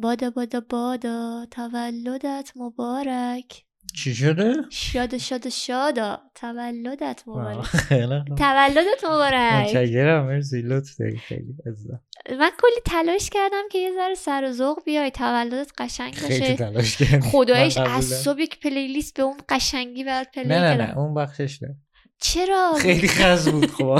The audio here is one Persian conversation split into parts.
بادا بادا بادا تولدت مبارک چی شده؟ شاد شاد شادا تولدت مبارک خیلی. تولدت مبارک متشکرم مرسی لطف داری خیلی. من کلی تلاش کردم که یه ذره سر ذوق بیای تولدت قشنگ خیلی باشه تلاش کردی خداییش. از صبح یک playlist به اون قشنگی برات play نه نه کردم نه اون بخشش نه چرا؟ خیلی خز بود خب.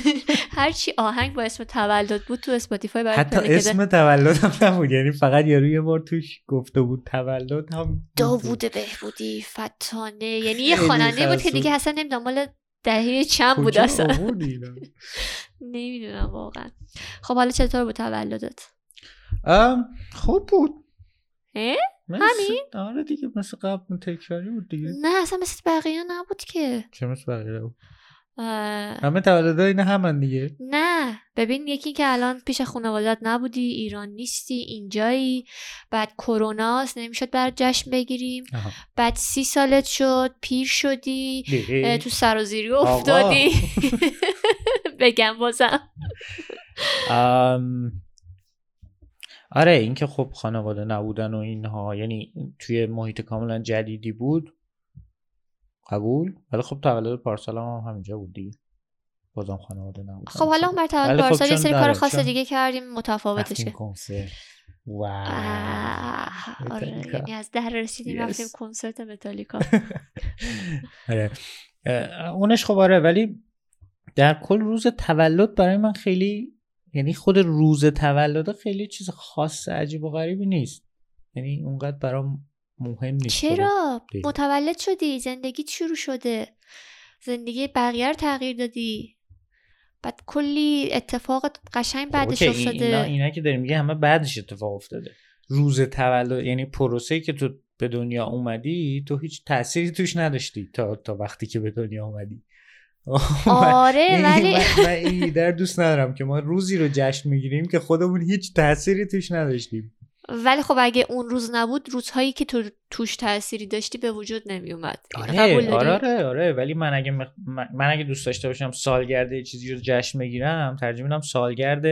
هرچی آهنگ با اسم تولد بود تو Spotify برات حتی اسم تولدم نبود یعنی فقط یارو یه بار توش گفته بود تولد هم داوود بهبودی فتانه. یعنی یه خواننده بود که. دیگه اصلا نمی‌دونم مال دهه چند بود اصلا؟ نمی‌دونم واقعا. خب حالا چطور بود تولدت؟ خوب بود. همین؟ آره دیگه مثل قبل تکراری بود دیگه. نه اصلا مثل بقیه نبود که. چه مثل بقیه بود؟ اه، همه تولدها اینا همن دیگه. نه ببین یکی که الان پیش خانوادت نبودی ایران نیستی اینجایی. بعد کروناست نمی‌شد بر جشن بگیریم. آها. بعد سی سالت شد پیر شدی. اه، تو سرازیری آقا. افتادی. بگم بازم. ام، آره اینکه خب خانواده نبودن و اینها یعنی توی محیط کاملا جدیدی بود قبول؟ ولی خب تولد پارسال هم همینجا بود دیگه. بازم خانواده نبود خب حالا اون بر تولد خب پارسال یه سری کار خاص دیگه کردیم متفاوتش کنسرت. واو آره. یعنی از ده رسیدیم. رفتیم کنسرت متالیکا. آره. اونش خب آره ولی در کل روز تولد برای من خیلی یعنی خود روز تولد خیلی چیز خاص عجیب و غریبی نیست. یعنی اونقدر برام مهم نیست چرا. متولد شدی زندگیت شروع شده. زندگی بقیه رو تغییر دادی. بعد کلی اتفاق قشنگ بعدش این- اینا, افتاده اینا که داریم میگه همه بعدش اتفاق افتاده. روز تولد یعنی پروسه که تو به دنیا اومدی تو هیچ تأثیری توش نداشتی تا تا وقتی که به دنیا اومدی. آره این- ولی من, این رو دوست ندارم که ما روزی رو جشن می‌گیریم که خودمون هیچ تأثیری توش نداشتیم. ولی خب اگه اون روز نبود روزهایی که تو توش تأثیری داشتی به وجود نمی اومد آره داری؟ آره آره آره. ولی من اگه مخ- من, من اگه دوست داشته باشم سالگرد یه چیزی رو جشن بگیرم ترجیح میدم سالگرد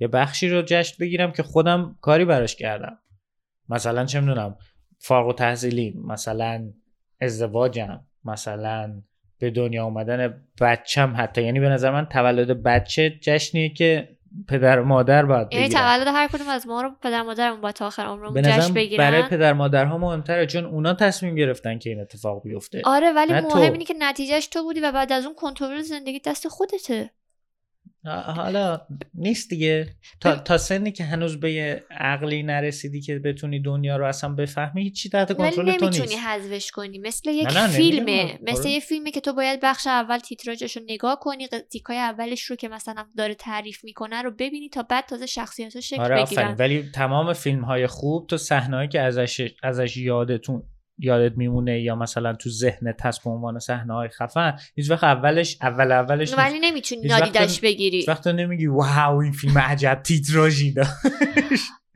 یه بخشی رو جشن بگیرم که خودم کاری براش کردم. مثلا چه می‌دونم فارغ و تحصیلی مثلا ازدواجم مثلا به دنیا اومدن بچم حتی. یعنی به نظر من تولد بچه جشنیه که پدر و مادر باید یعنی بگیرن. تولد هر کدوم از ما رو پدر مادرمون باید تا آخر عمرمون جشن بگیرن. برای پدر مادرها مهمتره چون اونا تصمیم گرفتن که این اتفاق بیفته. آره ولی مهم. اینه که نتیجهش تو بودی و بعد از اون کنترل زندگی دست خودته. حالا نیست دیگه. تا, تا سنی که هنوز به یه عقلی نرسیدی که بتونی دنیا رو اصلا بفهمی هیچی تحت کنترل تو نمی‌تونی نیست. حذفش کنی. مثل یک نه، نمیگم. فیلمه. مثل آره. یه فیلمه که تو باید بخش اول تیتراژش رو نگاه کنی تیکای اولش رو که مثلا داره تعریف می‌کنه رو ببینی تا بعد تازه شخصیت شکل آره بگیرن. ولی تمام فیلم های خوب تو صحنه‌ای که ازش ازش یادتون یادت میمونه یا مثلا تو ذهنت هست به عنوان صحنه های خفن هیچ وقت اولش اول اولش ولی. نمی‌تونی نادیدش بگیری هیچ وقت نمیگی واو این فیلم عجب تیتراژی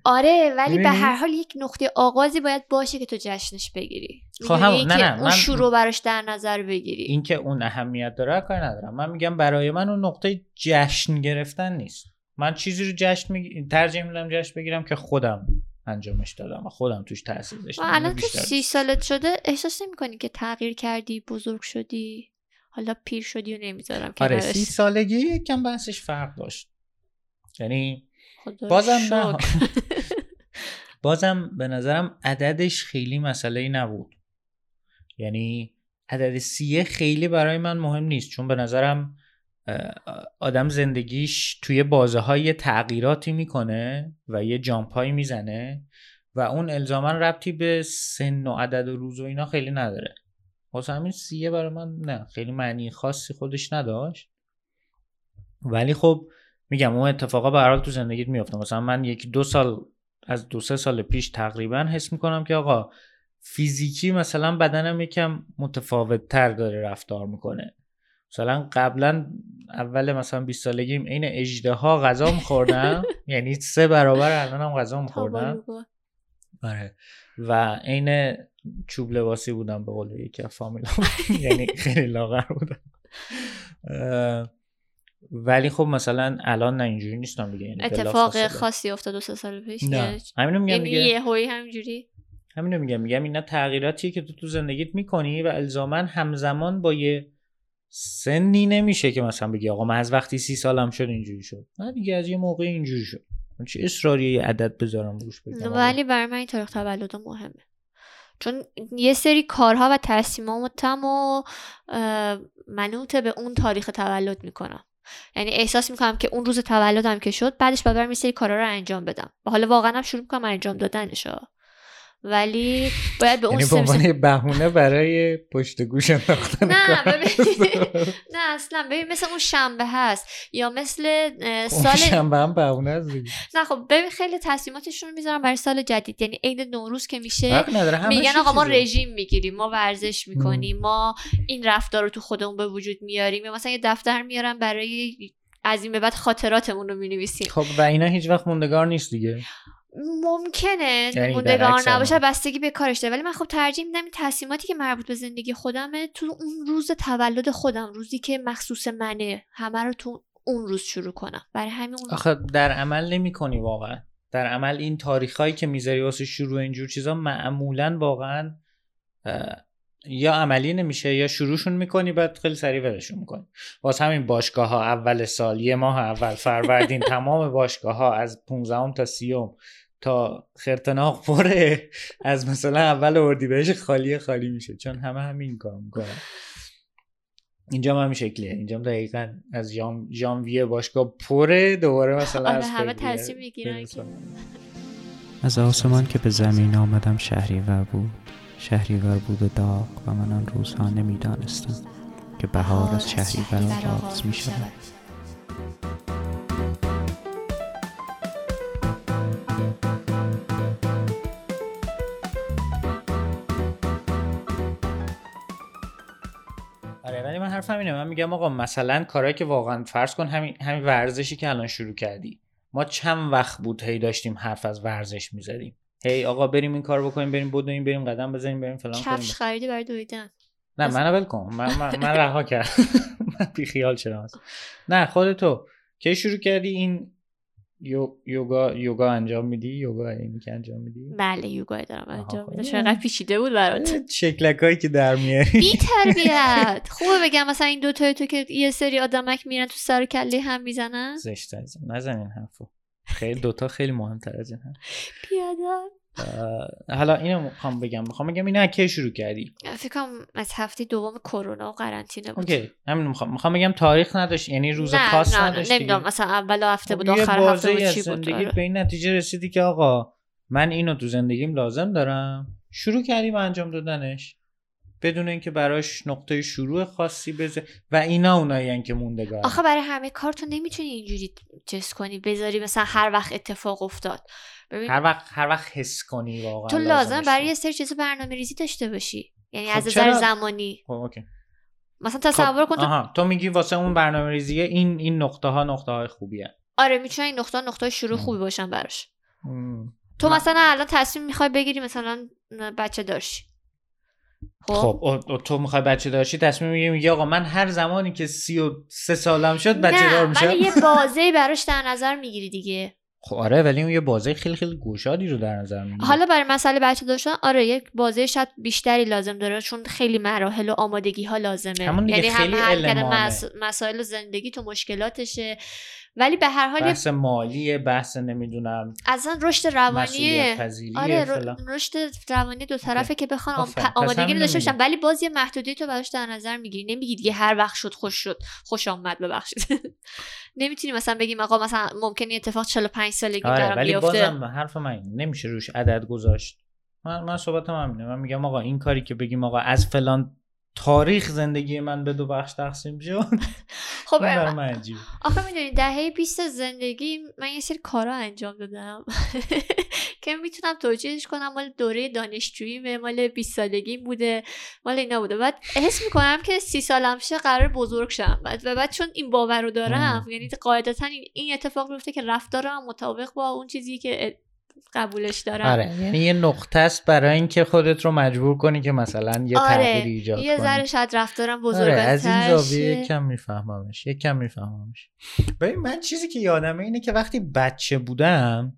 آره ولی به؟ هر حال یک نقطه آغازی باید باشه که تو جشنش بگیری خب می‌دونی؟ همون- نه، نه، اون من- شروع براش در نظر بگیری اینکه اون اهمیت داره کار ندارم من میگم برای من اون نقطه جشن گرفتن نیست من چیزی رو جشن می... ترجیح میدم جشن بگیرم که خودم انجامش دادم و خودم توش تاثیر داشتم. الان تو بیشتر سی سالت شده احساس نمی‌کنی که تغییر کردی بزرگ شدی حالا پیر شدی و نمی‌ذارم که آره سی سالگی یکم بحثش فرق داشت. یعنی بازم نه. بازم به نظرم عددش خیلی مسئله ای نبود. یعنی عدد سیه خیلی برای من مهم نیست. چون به نظرم آدم زندگیش توی بازه های تغییراتی می‌کنه و یه جامپ هایی می‌زنه و اون الزاما ربطی به سن و عدد و روز و اینا خیلی نداره. واسه همین سیه برای من نه خیلی معنی خاصی خودش نداشت. ولی خب میگم اون اتفاقا حال تو زندگیت میفته مثلا من یک دو سال از دو سه سال پیش تقریبا حس می‌کنم که آقا فیزیکی مثلا بدنم یکم متفاوت تر داره رفتار می‌کنه. مثلا قبلا اول مثلا 20 سالگیم عین اجده ها غذا میخوردم. یعنی سه برابر الانم غذا میخوردم. آره. و عین چوب لباسی بودم به قول یکی از فامیلا یعنی خیلی لاغر بودم. ولی خب مثلا الان نه اینجوری نیستم دیگه. یعنی اتفاق. خاصی افتاد دو سه سال پیش نه. همینو میگم یعنی دیگه. یه هوی همینجوری؟ همینو میگم. میگم اینا تغییراتیه که تو تو زندگیت می‌کنی و الزاما همزمان با یه سنی نمیشه که مثلا بگی آقا من از وقتی سی سالم شد اینجوری شد. نه دیگه از یه موقع اینجوری شد. من چه اصراری یه عدد بذارم روش بگم. ولی برای من این تاریخ تولد مهمه. چون یه سری کارها و تصمیماتم و منوط به اون تاریخ تولد می‌کنم. یعنی احساس می‌کنم که اون روز تولدم که شد بعدش باید برم یه سری کارا رو انجام بدم. و حالا واقعا هم شروع می‌کنم انجام دادنش ها. ولی باید به اون یعنی یه بهونه برای پشت گوش انداختن نه نه اصلا. ببین مثل اون شنبه هست. یا مثل سال شنبه هم بهونه دیگه. نه خب ببین خیلی تصمیماتشون رو می‌ذارم برای سال جدید. یعنی عید نوروز که میشه میگن آقا ما. رژیم می‌گیریم ما ورزش می‌کنیم ما این رفتار رو تو خودمون به وجود میاریم. یا مثلا یه دفتر میارم برای از این به بعد خاطراتمون رو می‌نویسیم. خب و اینا هیچ وقت موندگار نیست دیگه. ممکنه. یعنی موندگار نباشه. بستگی به کارش داره ولی من خب ترجیح میدم این تصمیماتی که مربوط به زندگی خودمه تو اون روز تولد خودم روزی که مخصوص منه همه رو تو اون روز شروع کنم. برای همین اون آخه در عمل نمی کنی واقعا. در عمل این تاریخهایی که می‌ذاری واسه شروع اینجور چیزا معمولا واقعا یا عملی نمیشه یا شروعشون می‌کنی بعد خیلی سریع ولشون می‌کنی. واسه همین باشگاه ها اول سال یه ماه اول فروردین تمام باشگاه ها از 15 تا 30 تا خرتناق پره از مثلا اول اردیبهشت خالی خالی میشه چون همه همین کار می‌کنن. اینجا هم همین شکلیه. اینجا هم دقیقا از ژان- ژانویه باشگاه پره دوباره مثلا آره، از همه تصمیم می‌گیرن. از آسمان که به زمین آمدم شهریور بود. شهریور بود و داغ و من آن روزها نمی‌دانستم که بهار از شهریور آغاز می شود ولی من میگم آقا مثلا کارهایی که واقعا فرض کن همین همین ورزشی که الان شروع کردی. ما چند وقت بود هی داشتیم حرف از ورزش می‌زدیم. هی آقا بریم این کار بکنیم بریم بدویم بریم قدم بزنیم بریم فلان کفش خریدی برای دویدن. نه من ول کن. من من, من رها کردم. من بی خیال شدم. نه خودتو. کی شروع کردی این یوگا یوگا انجام میدی؟ یوگا اینی که انجام میدی؟ بله یوگا دارم انجام خب. میدم. چقدر پیچیده بود برات. شکلک هایی که در میاری. بی تربیت. خوبه بگم مثلا این دوتای تو که یه سری آدمک میرن تو سر کله هم می‌زنن. زشت عزیزم. نزن این حرفو. خیلی دوتا خیلی مهمتر از این حرف. پیاده حالا اینو می‌خوام بگم. می‌خوام بگم اینو کی شروع کردی؟ فکر کنم از هفته دوم کرونا و قرنطینه بود. اوکی همین می‌خوام. می‌خوام بگم تاریخ نداشت یعنی روز نه خاص نه نداشت. نمی‌دونم مثلا اول هفته بود خب یه آخر هفته بود چی بود؟ آره. به این نتیجه رسیدی که آقا من اینو تو زندگیم لازم دارم. شروع کردی به انجام دادنش؟ بدون اینکه براش نقطه شروع خاصی بذاری و اینا اونایی که موندگار آخه برای همه کار تو نمی‌تونی اینجوری چیز کنی بذاری مثلا هر وقت اتفاق افتاد ببین هر وقت هر وقت حس کنی واقعا تو لازم لازمش برای. یه سری چیزا برنامه ریزی داشته باشی یعنی خب از نظر؟ زمانی خب اوکی مثلا تصور خب، کن تو آها تو میگی واسه اون برنامه ریزیه این این نقطه ها نقطه های خوبیه آره می‌تونه این نقطه نقطه شروع. خوبی باشن براش م. تو مثلا الان تصمیم می‌خوای بگیری مثلا بچه داشتی خب. خب او- او تو می‌خوای بچه داشتی تصمیم می‌گیری میگی آقا من هر زمانی که سی و سه سالم شد بچه دار میشم. ولی یه بازه براش در نظر می‌گیری دیگه. خب آره ولی اون یه بازه خیلی خیلی گوشادی رو در نظر می‌گیره حالا برای مسئله بچه داشتن آره یک بازه شاید بیشتری لازم داره چون خیلی مراحل و آمادگی ها لازمه. همون دیگه یعنی هم خیلی. مس... مسائل زندگی تو مشکلاتشه. ولی به هر حال یه- بحث مالیه بحث نمی‌دونم اصلا رشد پذیریه آره رشد روانی دو طرفه که بخوان آم- آمادگی رو داشته. باشن. ولی باز یه محدودیت رو براش در نظر می‌گیری. نمیگی دیگه هر وقت شد خوش شد. خوش آمد ببخشید. نمی‌تونی مثلا بگیم آقا مثلا ممکنه یه اتفاق 45 سالگی آره ولی بازم حرف من. نمیشه روش عدد گذاشت. من من صحبتم همینه. من میگم آقا این کاری که بگیم آقا از فلان تاریخ زندگی من به دو بخش تقسیم شد خب من. آخه می‌دونی دهه 20 زندگی من یه سری کارا انجام دادم که می‌تونم توجیهش کنم مال دوره دانشجویی مال 20 سالگی بوده مال اینا بوده بعد حس می‌کنم که سی سالم شه قرار بزرگ شم بعد و بعد چون این باور رو دارم. یعنی قاعدتا این- این اتفاق میفته که رفتارم مطابق با اون چیزی که قبولش دارم. آره یعنی یه نقطه است برای اینکه خودت رو مجبور کنی که مثلا یه آره تغییری ایجاد یه ذره شاید رفتارم بزرگ آره از این زاویه کم میفهممش یکم میفهممش. ببین من چیزی که یادمه اینه که وقتی بچه بودم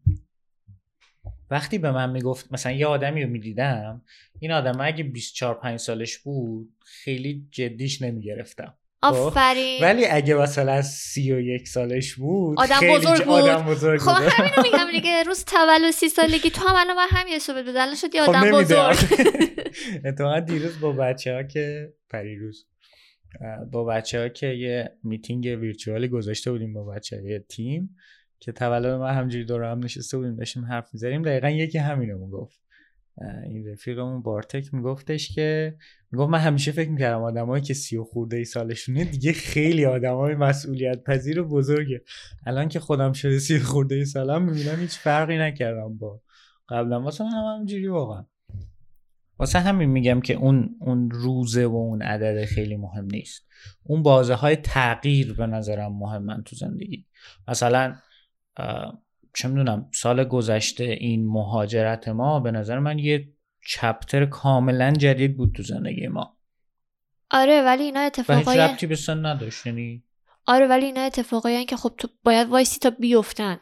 وقتی به من می‌گفت مثلا یه آدمی رو می‌دیدم این آدم اگه 24 5 سالش بود خیلی جدیش نمی‌گرفتم. آفرین. ولی اگه مثلا سی و یک سالش بود آدم خیلی بزرگ بود. آدم بزرگ خب. همینو میگم دیگه روز تولد سی سالگی تو هم الان من هم یه صبح بدل شد یه خب آدم نمیده. بزرگ. اتفاقا دیروز با بچه ها که پریروز. با بچه ها که یه میتینگ ویرچوالی گذاشته بودیم با بچه های تیم که تولد من همجوری دور هم نشسته بودیم داشتیم حرف می‌زدیم. دقیقا یکی همینو اه، این رفیقمون بارتک میگفتش که می‌گفت من همیشه فکر می‌کردم آدمایی که سی و خورده ای سالشونه دیگه خیلی آدمای مسئولیت پذیر و بزرگه. الان که خودم شده سی و خورده ای سالم می‌بینم هیچ فرقی نکردم با قبلا واسه من هم واقعا. واسه همین میگم که اون اون روزه و اون عدد خیلی مهم نیست. اون بازه های تغییر به نظرم مهمن تو زندگی. مثلا چه می‌دونم سال گذشته این مهاجرت ما به نظر من یه چپتر کاملا جدید بود تو زندگی ما. آره ولی اینا و هیچ اتفاقای ربطی به سن نداشت یعنی آره ولی اینا اتفاقایی که خب تو باید وایسی تا بیفتن.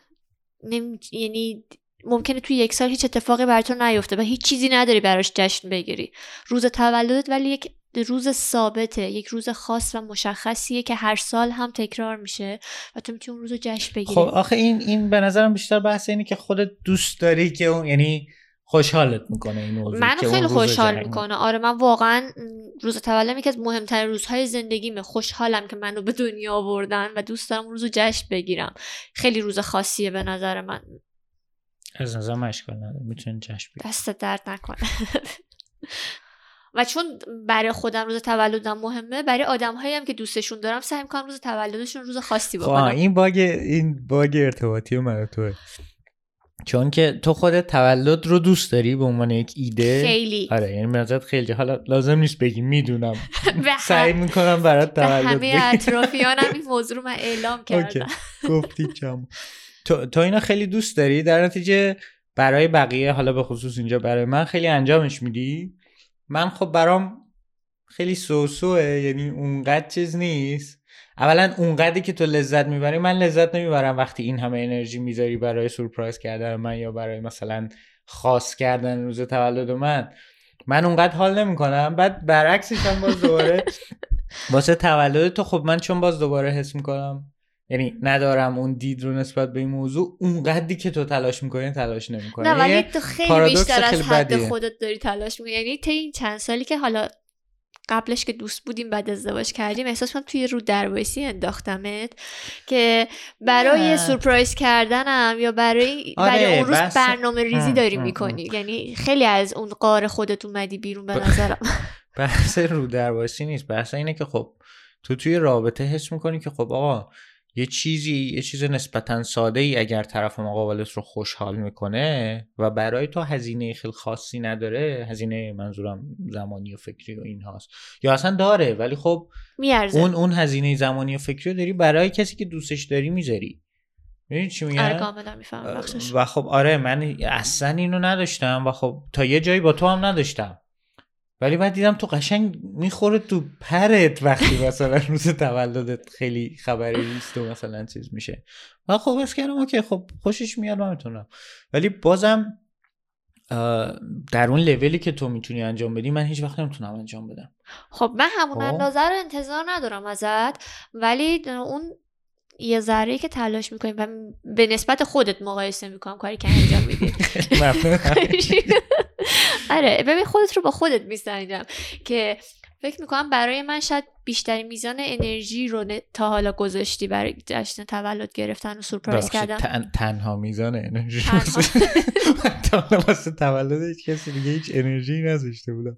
نمی... یعنی ممکنه توی یک سال هیچ اتفاقی بر تو نیفته و هیچ چیزی نداری براش جشن بگیری. روز تولدت ولی یک روز ثابته یک روز خاص و مشخصیه که هر سال هم تکرار میشه و تو می‌تونی اون روز رو جشن بگیری. خب آخه این این به نظرم بیشتر بحث اینه که خودت دوست داری که اون یعنی خوشحالت می‌کنه این موضوع منو که خیلی خوشحال می‌کنه. آره من واقعا روز تولدم یکی از مهمترین روزهای زندگیمه. خوشحالم که منو به دنیا آوردن و دوست دارم اون روز رو جشن بگیرم. خیلی روز خاصیه به نظر من. از نظر من اشکال نداره. می‌تونی جشن بگیری. دست درد نکنه. و چون برای خودم روز تولدم مهمه برای آدم هم که دوستشون دارم سعی می‌کنم روز تولدشون روز خاصی خب بکنم. این باگ این باگ ارتباطی من و توه چون که تو خودت تولد رو دوست داری به عنوان یک ایده؟ خیلی. آره یعنی به نظرت خیلی. حالا لازم نیست بگی می‌دونم. به سعی می‌کنم برات به تولد همه بگم اطرافیانم این موضوع رو من اعلام کردم. گفتی کم تو, تو اینو خیلی دوست داری؟ در نتیجه برای بقیه حالا به خصوص اینجا برای من خیلی انجامش میدی؟ من خب برام خیلی سوسوه یعنی اونقدر چیز نیست. اولا اونقدری که تو لذت می‌بری من لذت نمی‌برم وقتی این همه انرژی می‌ذاری برای سورپرایز کردن من یا برای مثلا خاص کردن روز تولد من. من اونقدر حال نمی‌کنم. بعد برعکسش هم باز دوباره واسه تولد تو خب من چون باز دوباره حس می‌کنم یعنی ندارم اون دید رو نسبت به این موضوع. اونقدری که تو تلاش می‌کنی تلاش نمی‌کنی. نه ولی تو خیلی بیشتر از حد. خودت داری تلاش می‌کنی. یعنی طی این چند سالی که حالا قبلش که دوست بودیم بعد ازدواج کردیم احساس کنم توی رو دروایسی انداختمت که برای. سورپرایز کردنم یا برای آره، برای اون روز بس- برنامه ریزی داری می‌کنی. یعنی خیلی از اون قار خودت اومدی بیرون به نظرم. بحث رو درواسی نیست. بحث اینه که خب تو توی رابطه حس می‌کنی که خب آقا یه چیزی یه چیز نسبتا ساده ای اگر طرف مقابلت رو خوشحال می‌کنه و برای تو هزینه خیلی خاصی نداره هزینه منظورم زمانی و فکری و این هاست یا اصلا داره ولی خب میارزه. اون اون هزینه زمانی و فکری رو داری برای کسی که دوستش داری می‌ذاری. می‌دونی چی میگم؟ آره کاملا می‌فهمم و خب آره من اصلا اینو نداشتم و خب تا یه جایی با تو هم نداشتم. ولی بعد دیدم تو قشنگ می‌خوره تو پرت وقتی مثلا روز تولدت خیلی خبری نیست و مثلا چیز میشه و خب بس کردم اوکی خب خوشش میاد من می‌تونم ولی بازم در اون لولی که تو می‌تونی انجام بدی من هیچ وقت نمی‌تونم انجام بدم خب من همون خب. اندازه رو انتظار ندارم ازت ولی اون یه ذره که تلاش می‌کنی و به نسبت خودت مقایسه می‌کنم کاری که انجام میدی. آره ببین خودت رو با خودت میسنجم که فکر می‌کنم برای من شاید بیشترین میزان انرژی رو تا حالا گذاشتی برای جشن تولد گرفتن و سورپرایز کردن تن- تنها میزان انرژی. تا حالا واسه تولد هیچ کسی دیگه هیچ انرژی نذاشته بودم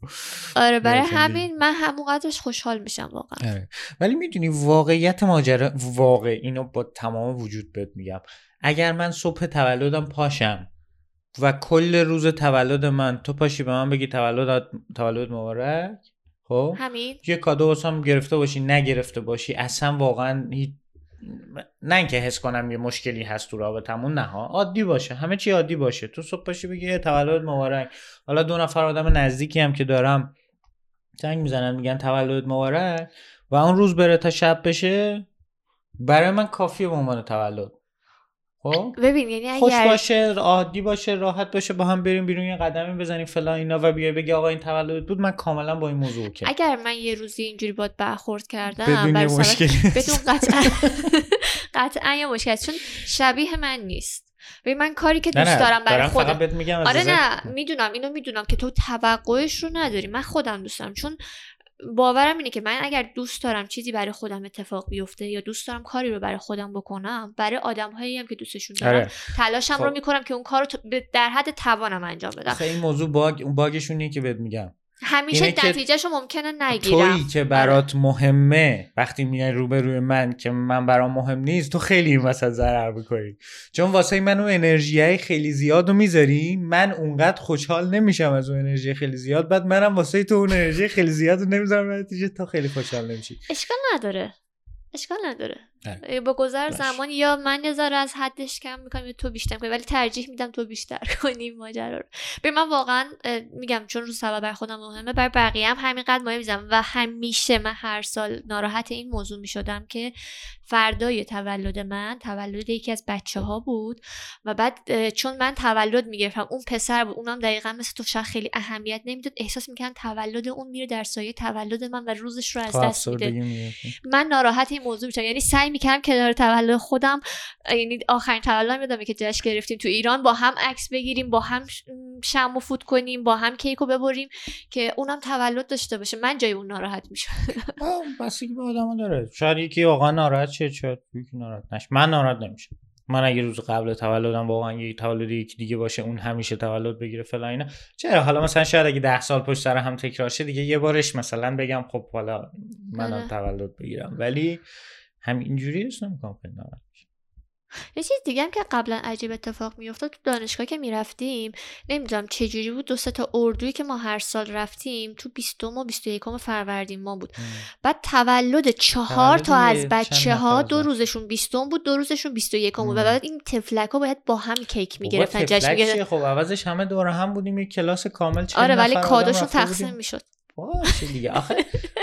آره برای. همین من همونقدرش خوشحال میشم واقعا آره. ولی می‌دونی واقعیت ماجرا واقع اینو با تمام وجود بهت میگم اگر من صبح تولدم پاشم و کل روز تولد من. تو پاشی به من بگی تولد تولد مبارک. خب؟ همین. یه کادو واسم گرفته باشی نگرفته باشی. اصلا واقعا هیچ نه اینکه حس کنم یه مشکلی هست تو رابطمون نه ها. عادی باشه. همه چی عادی باشه. تو صبح باشی بگی "اه، تولد مبارک. حالا دو نفر آدم نزدیکی هم که دارم زنگ می‌زنن میگن تولد مبارک. و اون روز بره تا شب بشه برای من کافیه به عنوان تولد. خب ببین یعنی خوش اگر باشه عادی باشه راحت باشه با هم بریم بیرون یه قدمی بزنیم فلان اینا و بیای بگی آقا این تولد بود من کاملا با این موضوع اوکی اگر من یه روزی اینجوری باید برخورد کردم بدون بر یه مشکلی بدون قطعا قطعا یه مشکل. چون شبیه من نیست ببین من کاری که دوست دارم برای خودم فقط بهت میگم آره. نه می‌دونم اینو می‌دونم که تو توقعش رو نداری من خودم دوست دارم چون باورم اینه که من اگر دوست دارم چیزی برای خودم اتفاق بیفته یا دوست دارم کاری رو برای خودم بکنم برای آدم هم که دوستشون دارم آره. تلاشم خب. رو می‌کنم که اون کار رو در حد توانم انجام بدم. این موضوع باگ اون باگشون که بهت میگم. همیشه اینه که نتیجهش رو ممکنه نگیرم. تویی که برات مهمه وقتی میای روبروی من که من برام مهم نیست تو خیلی این وسط ضرر می‌کنی. چون واسه من اون انرژی خیلی زیاد رو می‌ذاری من اونقدر خوشحال نمیشم از اون انرژی خیلی زیاد. بعد منم واسه تو اون انرژی خیلی زیاد رو نمی‌ذارم نتیجه تا خیلی خوشحال نمیشی. اشکال نداره. اشکال نداره. آره. با گذر. زمان یا من یه از حدش کم می‌کنم یا تو بیشتر می‌کنی ولی ترجیح میدم تو بیشتر کنی ماجرا رو به من واقعا میگم چون روز سبب بر خودم مهمه بر بقیه هم همینقدر مهم میزم و همیشه من هر سال ناراحت این موضوع می‌شدم که فردای تولد من تولد یکی از بچه ها بود و بعد چون من تولد می‌گرفتم اون پسر بود اونم دقیقا مثل تو شاید خیلی اهمیت نمی‌داد احساس می‌کنم تولد اون میره در سایه تولد من و روزش رو از خب دست میده. من ناراحت این موضوع میشم یعنی سعی می‌کردم کنار تولد خودم یعنی آخرین تولدم یادمه که جشن گرفتیم تو ایران با هم عکس بگیریم با هم شم و فوت کنیم با هم کیک رو ببریم که اونم تولد داشته باشه. من جای اون ناراحت میشم بستگی به آدم داره. شاید یکی واقعا ناراحت شه شاید یکی ناراحت نشه. من ناراحت نمیشم. من اگه روز قبل تولدم واقعا یه تولد یکی دیگه باشه اون همیشه تولد بگیره فلان اینا. چرا؟ حالا مثلا شاید اگه ده سال پشت سر هم تکرار شه دیگه یه بارش مثلا بگم خب حالا منم آره. تولد بگیرم. ولی هم اینجوری حس نمی‌کنم خیلی ناراحت. یه چیز دیگه هم که قبلا عجیب اتفاق میافتاد تو دانشگاه که می‌رفتیم نمی‌دونم چه جوری بود دو سه تا اردویی که ما هر سال رفتیم تو 20 و 21 فروردین ما بود بعد تولد چهار تا از بچه ها دو. روزشون 20 بود دو روزشون 21 بود و. بعد این تفلک ها باید با هم کیک می‌گرفتن جشن می‌گرفتن؟ خب عوضش همه دور هم بودیم یه کلاس کامل آره ولی رفته تقسیم. می‌شد باشه دیگه. آخه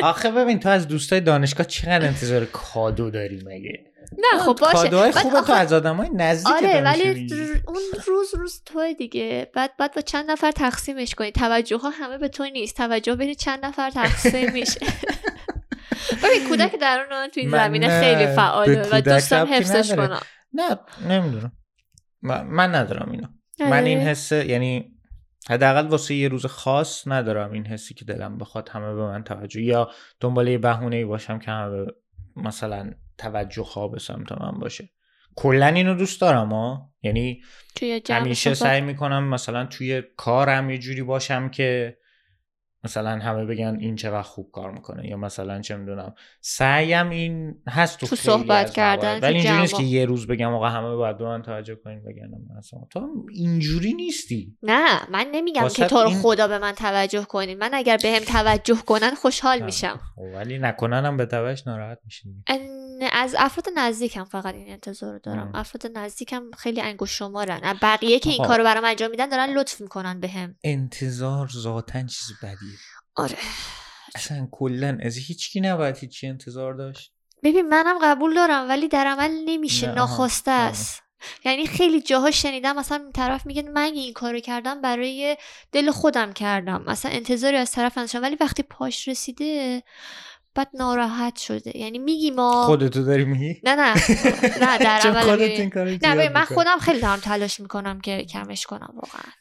آخه ببین تو از دوستای دانشگاه چقدر انتظار کادو داری مگه؟ نه خب باشه. کادوهای خوبه تو از آدمای نزدیک آره ولی اون روز روز توی دیگه. بعد بعد با چند نفر تقسیمش کنی. توجه ها همه به تو نیست. توجه بین چند نفر تقسیم میشه. ببین کودک درون تو من زمینه نه، خیلی به فعاله و دوستم حفظش. کنم. نه نمی‌دونم. من, من ندارم اینو. آره. من این حس یعنی حداقل واسه یه روز خاص ندارم این حسی که دلم بخواد همه به من توجه یا دنبال یه بهونه ای باشم که همه مثلا توجه ها به سمت من باشه. کلا اینو دوست دارم ها یعنی توی همیشه سعی می‌کنم مثلا توی کارم یه جوری باشم که مثلا همه بگن این چقدر خوب کار می‌کنه یا مثلا چه می‌دونم سعیم این هست تو, تو صحبت کردن، ولی اینجوری نیست. که یه روز بگم آقا همه باید به من توجه کنین بگن من اصلا تو اینجوری نیستی. نه من نمیگم که تو رو این- خدا به من توجه کنی من اگر به هم توجه کنن خوشحال میشم. خب، ولی نکننم به تبعش ناراحت میشین. از افراد نزدیکم فقط این انتظار رو دارم. ام. افراد نزدیکم خیلی انگوش شمارن. بقیه که این آها. کارو برام انجام میدن دارن لطف می‌کنن بهم. انتظار ذاتا چیز بدیه. آره. اصلا کلا از هیچکی نباید هیچی انتظار داشت. ببین منم قبول دارم ولی در عمل نمیشه. نه،. ناخواسته آها. است. یعنی خیلی جاها شنیدم مثلا این طرف میگه من این کارو کردم برای دل خودم کردم. مثلا انتظاری از طرف نداشتم ولی وقتی پاش رسیده بعد ناراحت شده. یعنی میگی ما خودتو داری میگی؟ نه نه. نه در کارو نه من. خودم خیلی دارم تلاش می‌کنم که کمش کنم واقعا.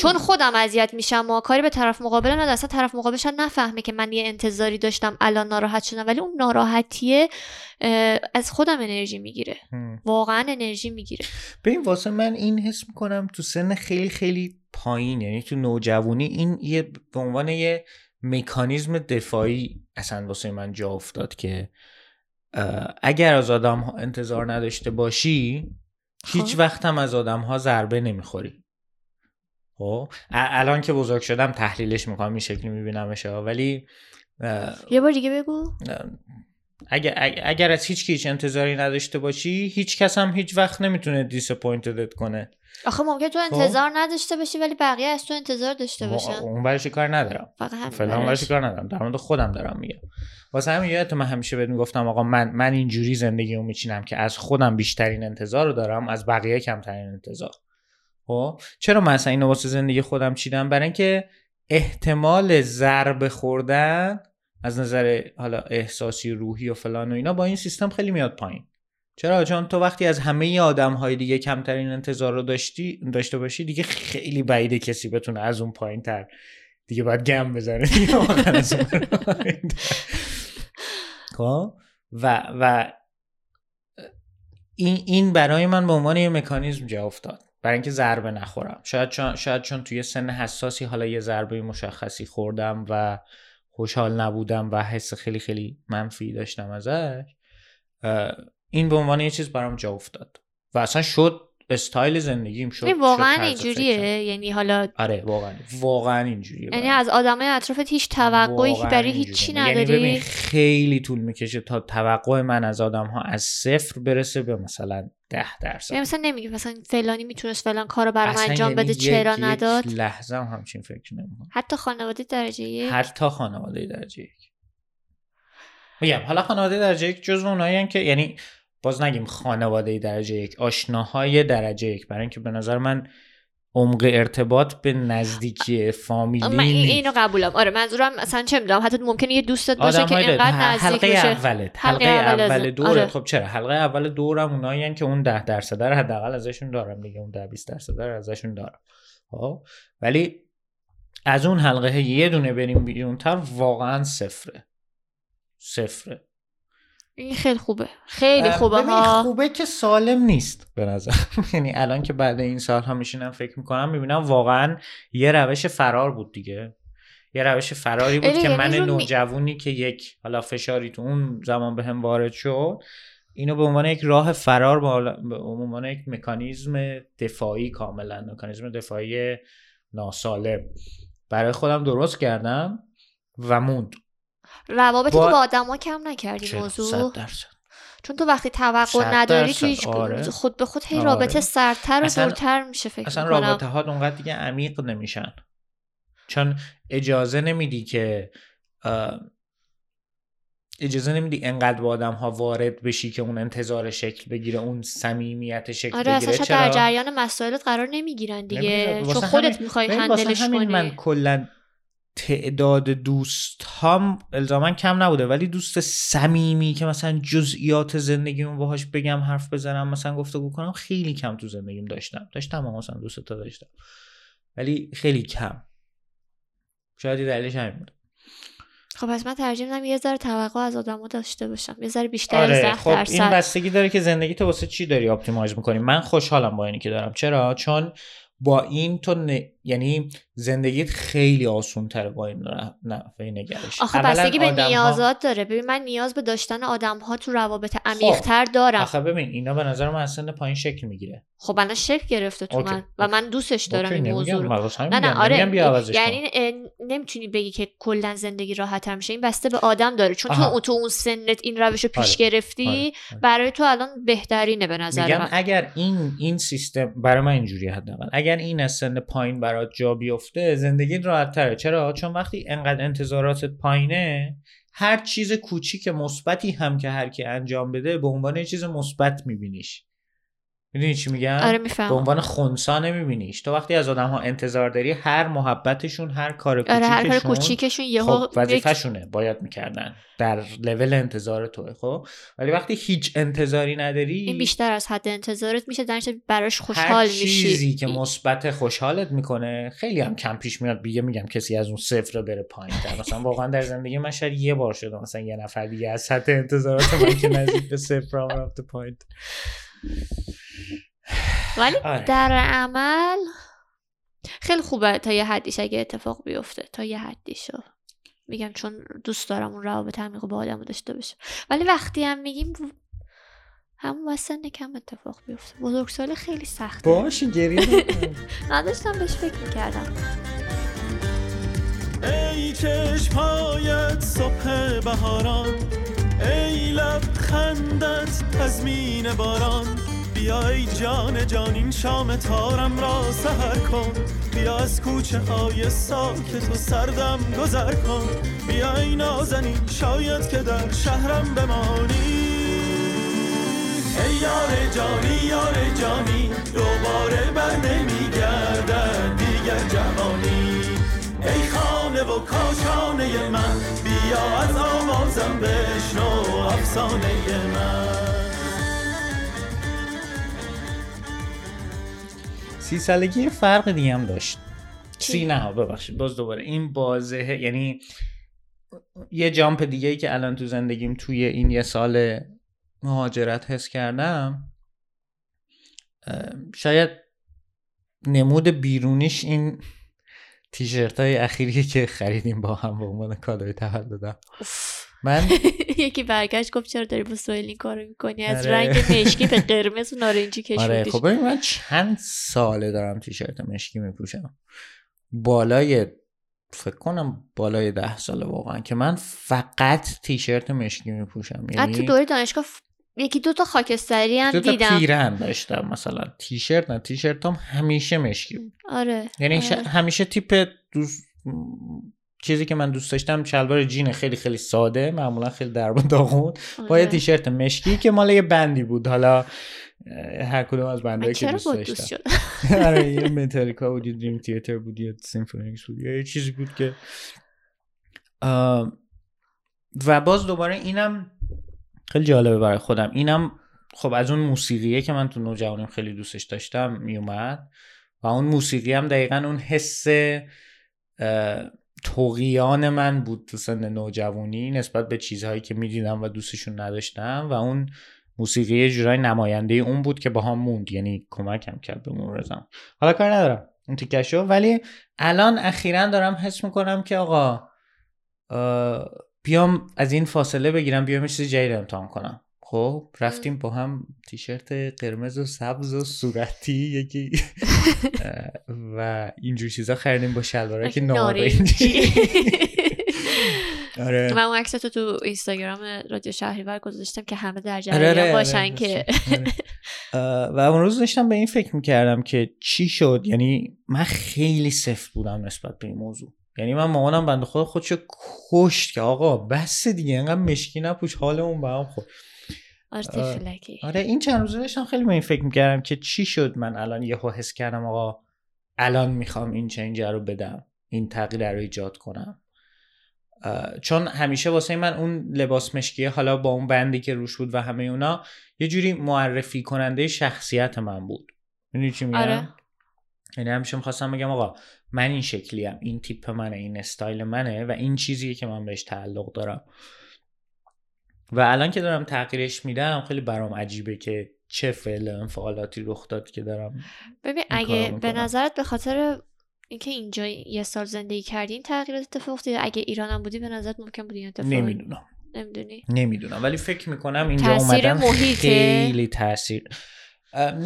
چون خودم اذیت میشم و کاری به طرف مقابل ندارم. اصلا طرف مقابل شاید نفهمه که من یه انتظاری داشتم الان ناراحت شدم. ولی اون ناراحتیه از خودم انرژی می‌گیره. واقعا انرژی می‌گیره. ببین واسه من این حس می‌کنم تو سن خیلی خیلی پایین یعنی تو نوجوانی این یه به عنوان یه مکانیزم دفاعی اصلا واسه من جا افتاد که اگر از آدم ها انتظار نداشته باشی هیچ خب. وقت هم از آدم ها ضربه نمی‌خوری. خب؟ الان که بزرگ شدم تحلیلش می‌کنم این شکلی میبینمش ولی یه بار دیگه بگو. اگر, اگر از هیچ هیچ انتظاری نداشته باشی هیچ کس هم هیچ وقت نمی‌تونه disappointed ت کنه. آخه ممکن تو انتظار نداشته باشی ولی بقیه از تو انتظار داشته باشن. اون برش کار ندارم. فعلا اون کار ندارم. در مورد خودم دارم میگم. واسه همین یادت من همیشه بهت می‌گفتم آقا من من اینجوری زندگیمو میچینم که از خودم بیشترین انتظار رو دارم از بقیه کمترین انتظار. خب؟ چرا من اصلا اینو واسه زندگی خودم چیدم برای اینکه احتمال ضربه خوردن از نظر حالا احساسی روحی و فلان و اینا با این سیستم خیلی میاد پایین. چرا؟ چون تو وقتی از همه آدم های دیگه کمترین انتظار رو داشتی داشته باشی دیگه خیلی بعیده کسی بتونه از اون پایین تر دیگه باید گم بزنه. خب؟ و و این این برای من به عنوان یه مکانیزم جا افتاد. برای اینکه ضربه نخورم. شاید چون شاید چون توی سن حساسی حالا یه ضربه مشخصی خوردم و خوشحال نبودم و حس خیلی خیلی منفی داشتم ازش این به عنوان یه چیز برام جا افتاد و اصلا شد استایل زندگیم شد یعنی واقعا اینجوریه. یعنی حالا آره واقعا واقعا اینجوریه یعنی. از آدمای اطرافت هیچ توقعی برای. هیچی یعنی ببین نداری خیلی طول می‌کشه تا توقع من از آدم ها از صفر برسه به مثلا ده درصد. یعنی مثلا نمیگی مثلا فلانی می‌تونست فلان کارو برام انجام یعنی بده یک- چرا یک نداد؟ لحظه هم همچین فکر نمی‌کنم. حتی خانواده درجه یک؟ حتی خانواده درجه یک. میگم حالا خانواده درجه یک جزو اونایی که یعنی باز نگیم خانواده درجه یک آشناهای درجه یک برای اینکه به نظر من عمق ارتباط به نزدیکی فامیلی من. اینو قبولم. آره منظورم مثلا چه می‌دونم حتی ممکنه یه دوستت باشه که اینقدر نزدیک حلقه باشه اولت حلقه حلقه اول اول دورت آره. خب چرا؟ حلقه اول دورم اونایی که اون ده درصد رو حداقل ازشون دارم دیگه اون ده 20 درصد رو ازشون دارم. خب؟ ولی از اون حلقه یه دونه بریم بیرونتر واقعا صفره. صفره. این خیلی خوبه. خیلی خوبه ها. خوبه که سالم نیست به نظر یعنی الان که بعد این سال ها میشینم فکر می‌کنم می‌بینم واقعا یه روش فرار بود دیگه. یه روش فراری بود که من می- نوجوانی که یک حالا فشاری تو اون زمان به هم وارد شد اینو به عنوان یک راه فرار به عنوان یک مکانیزم دفاعی کاملا مکانیزم دفاعی ناسالم. برای خودم درست کردم و موند. روابط با- تو با آدما کم نکردی چرا؟ موضوع؟ چون تو وقتی توقع نداری تو هیچ آره. خود به خود هی آره. رابطه سردتر و اصلا- دورتر میشه فکر اصلا می‌کنم. رابطه ها اونقدر دیگه عمیق نمیشن. چون اجازه نمیدی که اجازه نمیدی انقدر با آدم ها وارد بشی که اون انتظار شکل بگیره اون صمیمیت شکل آره اصلا بگیره شاید در جریان مسائلت قرار نمی‌گیرن دیگه. نمی‌گیرن. چون خودت می‌خوای هندلش کنی من کلا تعداد دوست هم الزاما کم نبوده ولی دوست صمیمی که مثلا جزئیات زندگیمو باهاش بگم حرف بزنم مثلا گفتگو کنم خیلی کم تو زندگیم داشتم. داشتم اما مثلا دوست تا داشتم. ولی خیلی کم. شاید یه دلیلش همین بود. خب پس من ترجیح میدم یه ذره توقع از آدما داشته باشم. یه ذره بیشتر از آره ده خب این درصد. بستگی داره که زندگی تو واسه چی داری optimize می‌کنی؟ من خوشحالم با اینی که دارم. چرا؟ چون با این تو ن... یعنی زندگیت خیلی آسون تره با این نحوه نگرش آخه بستگی به نیازات داره. ببین من نیاز به داشتن آدم ها تو روابط عمیق‌تر دارم. آخه ببین اینا به نظر من سن پایین شکل می‌گیره. خب الان شکل گرفته تو okay، من و من دوستش دارم این موضوع رو. نه نه آره آره. یعنی نمی‌تونی بگی که کلا زندگی راحت‌تر میشه. این بسته به آدم داره. چون آها. تو تو اون سنت این روش رو پیش آره، گرفتی آره، آره. برای تو الان بهترینه به نظر میگم من. اگر این این سیستم برای من اینجوری حداقل. اگر این از سن پایین برات جا بیفته زندگی راحت تره. چرا؟ چون وقتی انقدر انتظاراتت پایینه هر چیز کوچیک مثبتی هم که هر کی انجام بده به عنوان یه چیز مثبت میبینیش. می‌دونی چی میگم؟ آره به می‌فهمم عنوان خونسا نمیبینیش. تو وقتی از آدم ها انتظار داری هر محبتشون هر کار آره هر کار کوچیکشون کوچیکشون یهو خب وظیفه‌شونه باید می‌کردن. در لول انتظار توه خب؟ ولی وقتی هیچ انتظاری نداری این بیشتر از حد انتظارت میشه در براش هر خوشحال چیزی میشی که مثبت خوشحالت می‌کنه خیلی هم کم پیش میاد بیگه میگم کسی از اون صفر بره پایین تر. مثلا واقعا در زندگی من شاید یه بار شده مثلا یه نفر دیگه از سطح انتظارات من که نزدیک به صفر رفته پایین ولی آره. در عمل خیلی خوبه تا یه حدیش اگه اتفاق بیفته تا یه حدیشو میگم چون دوست دارم اون روابط عمیق با آدم داشته باشه ولی وقتی هم میگیم همون واسه کم اتفاق بیفته. بزرگسالی خیلی سخته. باشه گریه. نداشتم بهش فکر می‌کردم. ای چشمهایت صبح بهاران ای لبخندت تزمین باران. بیا ای جان جان این شام تارم را سهر کن. بیا از کوچه های ساکت و سردم گذر کن. بیا ای نازنین شاید که در شهرم بمانی. ای یار جانی یار جانی دوباره بر نمیگردد دیگر جوانی ای خانه و کاشانه من بیا از آوازم بشنو افسانه من. سی سالگی یه فرق دیگه هم داشت. سی نه ببخشید. باز دوباره. این بازه یعنی یه جامپ دیگه ای که الان تو زندگیم توی این یه سال مهاجرت حس کردم شاید نمود بیرونیش این تیشرت های اخیری که خریدیم با هم به عنوان کادوی تولدم. من یکی برگشت گفت چرا داری با سویل این کارو می‌کنی؟ از آره. رنگ مشکی به قرمز و نارنجی آره کشوندیش خب ببین من چند ساله دارم تیشرت مشکی میپوشم. بالای فکر کنم بالای ده ساله واقعا که من فقط تیشرت مشکی میپوشم. حتی تو یعنی دوره دانشگاه یکی دو تا خاکستری هم دو تا دیدم. پیرن داشتم مثلا تیشرت نه تیشرت هم همیشه مشکی بود. آره یعنی آره. همیشه تیپ دوست چیزی که من دوست داشتم شلوار جین خیلی خیلی ساده معمولا خیلی درب داغون. با یه آره. تیشرت مشکی که مال یه band ی بود. حالا هر کدوم از band ایی که چرا دوست داشتم آره یه متالیکا بود یه Dream Theater بود یه Symphony X بود یه چیزی بود که و باز دوباره اینم خیلی جالبه برای خودم. اینم خب از اون موسیقیه که من تو نوجوانیم خیلی دوستش داشتم میومد و اون موسیقی هم دقیقا اون حس اه، تقیان من بود تو سن نوجوانی نسبت به چیزهایی که می‌دیدم و دوستشون نداشتم و اون موسیقی یه جورای نماینده اون بود که با موند یعنی کمکم کرد به مرور حالا کار ندارم اون تیکشو ولی الان اخیرا دارم حس می‌کنم که آقا بیام از این فاصله بگیرم بیام یه چیز جدید امتحان کنم. خب رفتیم با هم تیشرت قرمز و سبز و صورتی یکی. و اینجور چیزا خریدیم با شلوارک نارنجی آره. من اون عکس تو تو اینستاگرام رادیو شهریور گذاشتم که همه در جریان آره، باشن آره، که. آره. اه، و اون روز داشتم به این فکر می‌کردم که چی شد؟ یعنی من خیلی سفت بودم نسبت به این موضوع. یعنی من مامانم بنده خدا خودشو کشت که آقا بس دیگه اینقدر مشکی نپوش حالمون به هم خورد. آه. تفلکی آره این چند روزه داشتم خیلی به این فکر می‌کردم که چی شد من الان یهو حس کردم آقا الان می‌خوام این چنج رو بدم این تغییر رو ایجاد کنم چون همیشه واسه من اون لباس مشکیه حالا با اون بندی که روش بود و همه اونا یه جوری معرفی کننده شخصیت من بود می‌دونی چی میگم آره. یعنی همیشه می‌خواستم بگم آقا من این شکلیم این تیپ منه این استایل منه و این چیزیه که من بهش تعلق دارم و الان که دارم تغییرش میدم خیلی برام عجیبه که چه فعل انفعالاتی رخ داد که دارم ببین اگه به. نظرت به خاطر اینکه اینجا یه سال زندگی کردی این تغییرات اتفاق افتاده اگه ایرانم بودی به نظرت ممکن بود این اتفاق نمی‌دونم. نمی‌دونی؟ نمی‌دونم. ولی فکر می‌کنم اینجا تأثیر اومدن محیطه؟ خیلی تاثیر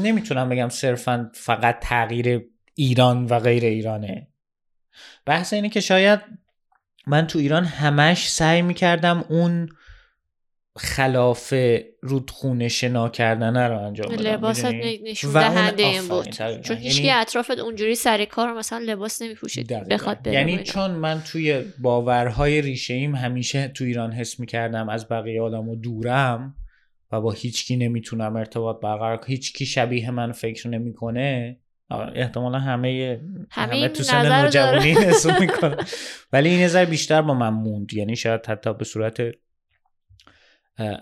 نمی‌تونم بگم صرفا فقط تغییر ایران و غیر ایرانه. بحث اینه که شاید من تو ایران همش سعی می‌کردم اون خلاف رودخونه شنا کردن رو انجام بدم لباست؟ نشون دهنده این بود. چون یعنی- هیچکی اطرافت اونجوری سر کار مثلا لباس نمیپوشه دقیقاً. بخواد بره یعنی. چون من توی باورهای ریشه ایم همیشه تو ایران حس می‌کردم از بقیه آدم و دورم و با هیچکی نمی‌تونم ارتباط برقرار کنم هیچکی شبیه من فکر نمی‌کنه احتمالا همه همه همه تو سن نوجوانی. حس ولی این نظر بیشتر با من موند یعنی شاید حتی به صورت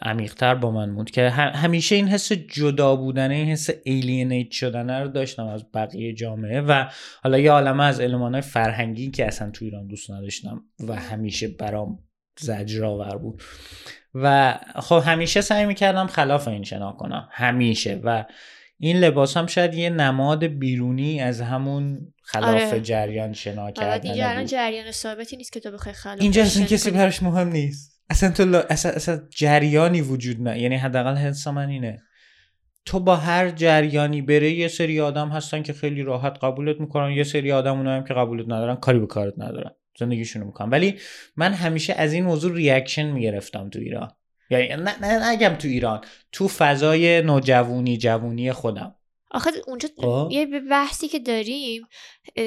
عمیق‌تر با من موند که هم- همیشه این حس جدا بودن این حس ایلینیت شدن رو داشتم از بقیه جامعه و حالا یه عالمه از المانهای فرهنگی که اصلا تو ایران دوست نداشتم و همیشه برام زجرآور بود و خب همیشه سعی می‌کردم خلاف این شنا کنم همیشه و این لباس هم شاید یه نماد بیرونی از همون خلاف آره. جریان شنا کردن دیگه الان بود. جریان ثابتی نیست که تو بخوای خلاف اینجا اصلا کسی. براش مهم نیست اصلا تو لا- اصلا, اصلا جریانی وجود نه. یعنی حداقل حس من اینه. تو با هر جریانی بره یه سری آدم هستن که خیلی راحت قبولت می‌کنن. یه سری آدم اونها هم که قبولت ندارن کاری به کارت ندارن. زندگیشونو می‌کنن. ولی من همیشه از این موضوع ریاکشن می‌گرفتم تو ایران. یعنی نه, نه نگم تو ایران. تو فضای نوجوونی جوونی خودم. آخه اونجا خب. یه بحثی که داریم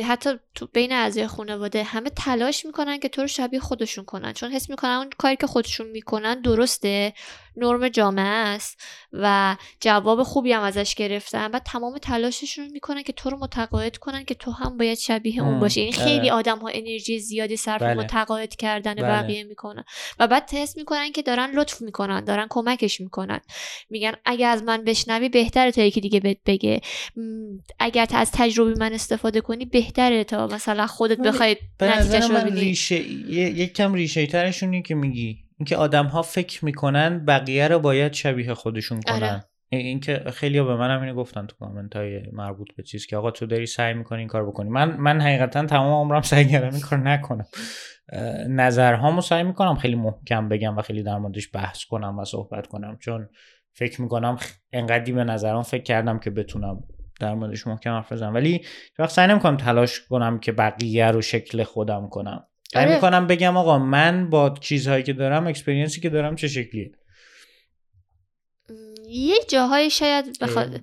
حتی تو بین اعضای خانواده همه تلاش می‌کنن که تو رو شبیه خودشون کنن چون حس می‌کنن اون کاری که خودشون می‌کنن درسته نرم جامعه است و جواب خوبی هم ازش گرفتن و تمام تلاششون می‌کنن که تو رو متقاعد کنن که تو هم باید شبیه اون باشی خیلی آره. آدم ها انرژی زیادی صرف بله. متقاعد کردن بله. بقیه می‌کنن و بعد حس می‌کنن که دارن لطف می‌کنن دارن کمکش می‌کنن میگن اگه از من بشنوی بهتره تا یکی دیگه بهت بگه اگر از تجربه من استفاده کنی بهتره تا مثلا خودت بخوای نتیجهش رو ببینی ریشه یه- یک کم ریشه ترشونی که میگی اینکه آدم ها فکر می‌کنن بقیه رو باید شبیه خودشون کنن. آره. این اینکه خیلی به منم اینو گفتن تو کامنت های مربوط به چیز که آقا تو داری سعی می‌کنی این کار بکنی. من من حقیقتا تمام عمرم سعی کردم این کار نکنم. نظرهامو سعی می‌کنم خیلی محکم بگم و خیلی در موردش بحث کنم و صحبت کنم. چون فکر می‌کنم انقدری به نظرم فکر کردم که بتونم در موردش محکم حرف بزنم. ولی وقت سعی نمی‌کنم تلاش کنم که بقیه رو شکل خودم کنم. سعی آره. می‌کنم بگم آقا من با چیزهایی که دارم experience ی که دارم چه شکلیه یه جاهای شاید بخواد.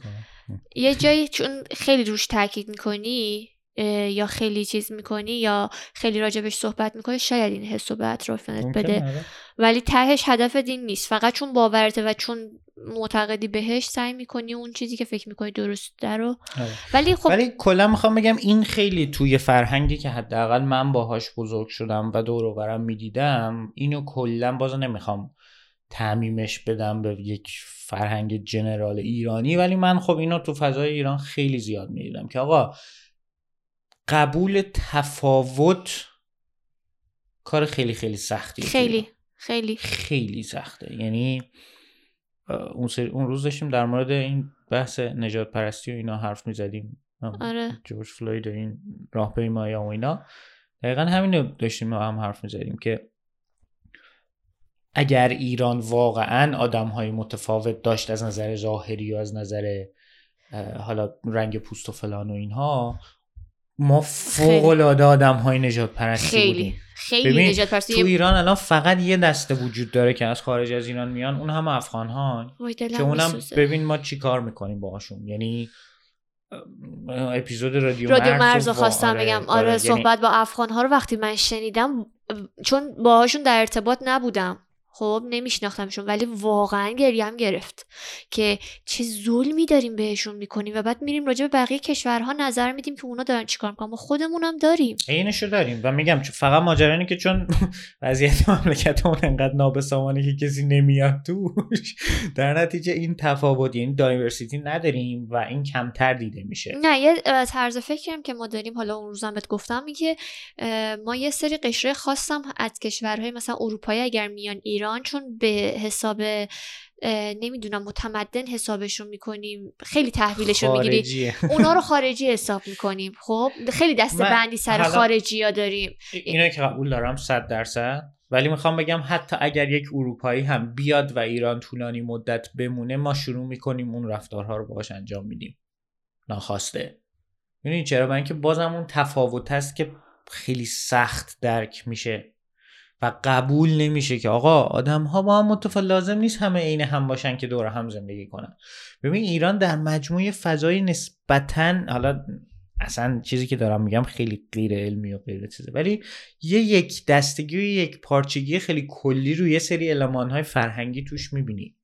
یه جایی چون خیلی روش تاکید می‌کنی یا خیلی چیز می‌کنی یا خیلی راجبش صحبت می‌کنی شاید این حس رو به اطرافیانت ممکنه، بده آره. ولی تهش هدف این نیست فقط چون باورته و چون معتقدی بهش سعی می‌کنی اون چیزی که فکر می‌کنی درسته رو. آره. ولی خب ولی کلا می‌خوام بگم این خیلی توی فرهنگی که حداقل من باهاش بزرگ شدم و دور و برم می‌دیدم اینو کلا باز نمی‌خوام تعمیمش بدم به یک فرهنگ جنرال ایرانی ولی من خب اینو تو فضای ایران خیلی زیاد می‌دیدم که آقا قبول تفاوت کار خیلی خیلی سختی خیلی خیلی. خیلی سخته. یعنی اون, سری- اون روز داشتیم در مورد این بحث نجات پرستی و اینا حرف می‌زدیم. آره. جورج فلوید و این راهپیمایی و اینا. دقیقا همین رو داشتیم هم حرف می‌زدیم که اگر ایران واقعا آدم های متفاوت داشت از نظر ظاهری و از نظر حالا رنگ پوست و فلان و اینها ما فوق العاده آدم های نجات پرستی خیلی. بودیم. خیلی ببین، نجات تو پرستی ایران الان فقط یه دسته وجود داره که از خارج از ایران میان اون هم افغان ها که اونم. ببین ما چی کار می‌کنیم باهاشون. یعنی اپیزود رادیو, رادیو مرز رو خواستم بگم. آره یعنی صحبت با افغان ها رو وقتی من شنیدم چون باهاشون در ارتباط نبودم. خب نمیشناختمشون ولی واقعا گریم گرفت که چه ظلمی داریم بهشون می‌کنیم و بعد میریم راجع به بقیه کشورها نظر میدیم که اونا دارن چیکار می‌کنن. ما خودمون هم داریم. عینشو داریم و میگم چون فقط ماجرا که چون وضعیت مملکتمون انقدر نابسامانه که کسی نمیاد توش در نتیجه این تفاوت یعنی دایورسیتی نداریم و این کمتر دیده میشه. نه یه طرز فکرم که ما داریم حالا اون روزم بهت گفتم این که ما یه سری قشره خاصم از کشورهای مثلا اروپایی اگر میان ایران چون به حساب نمی‌دونم متمدن حسابشون می‌کنیم خیلی تحویلشون می‌گیری. اونا رو خارجی حساب می‌کنیم. خب خیلی دست من- بندی سر خارجی ها داریم. اینو که قبول دارم صد درصد. ولی می‌خوام بگم حتی اگر یک اروپایی هم بیاد و ایران طولانی مدت بمونه ما شروع می‌کنیم اون رفتارها رو باهاش انجام میدیم. ناخواسته. می‌دونی چرا؟ برای اینکه بازم اون تفاوت هست که خیلی سخت درک میشه. و قبول نمیشه که آقا آدم ها با هم متفاوت لازم نیست همه عین هم باشن که دور هم زندگی کنن. ببین ایران در مجموعه فضای نسبتا حالا اصلا چیزی که دارم میگم خیلی غیر علمی و غیر چیزه ولی یه یک دستگی و یک پارچگی خیلی کلی رو یه سری علمان های فرهنگی توش می‌بینی.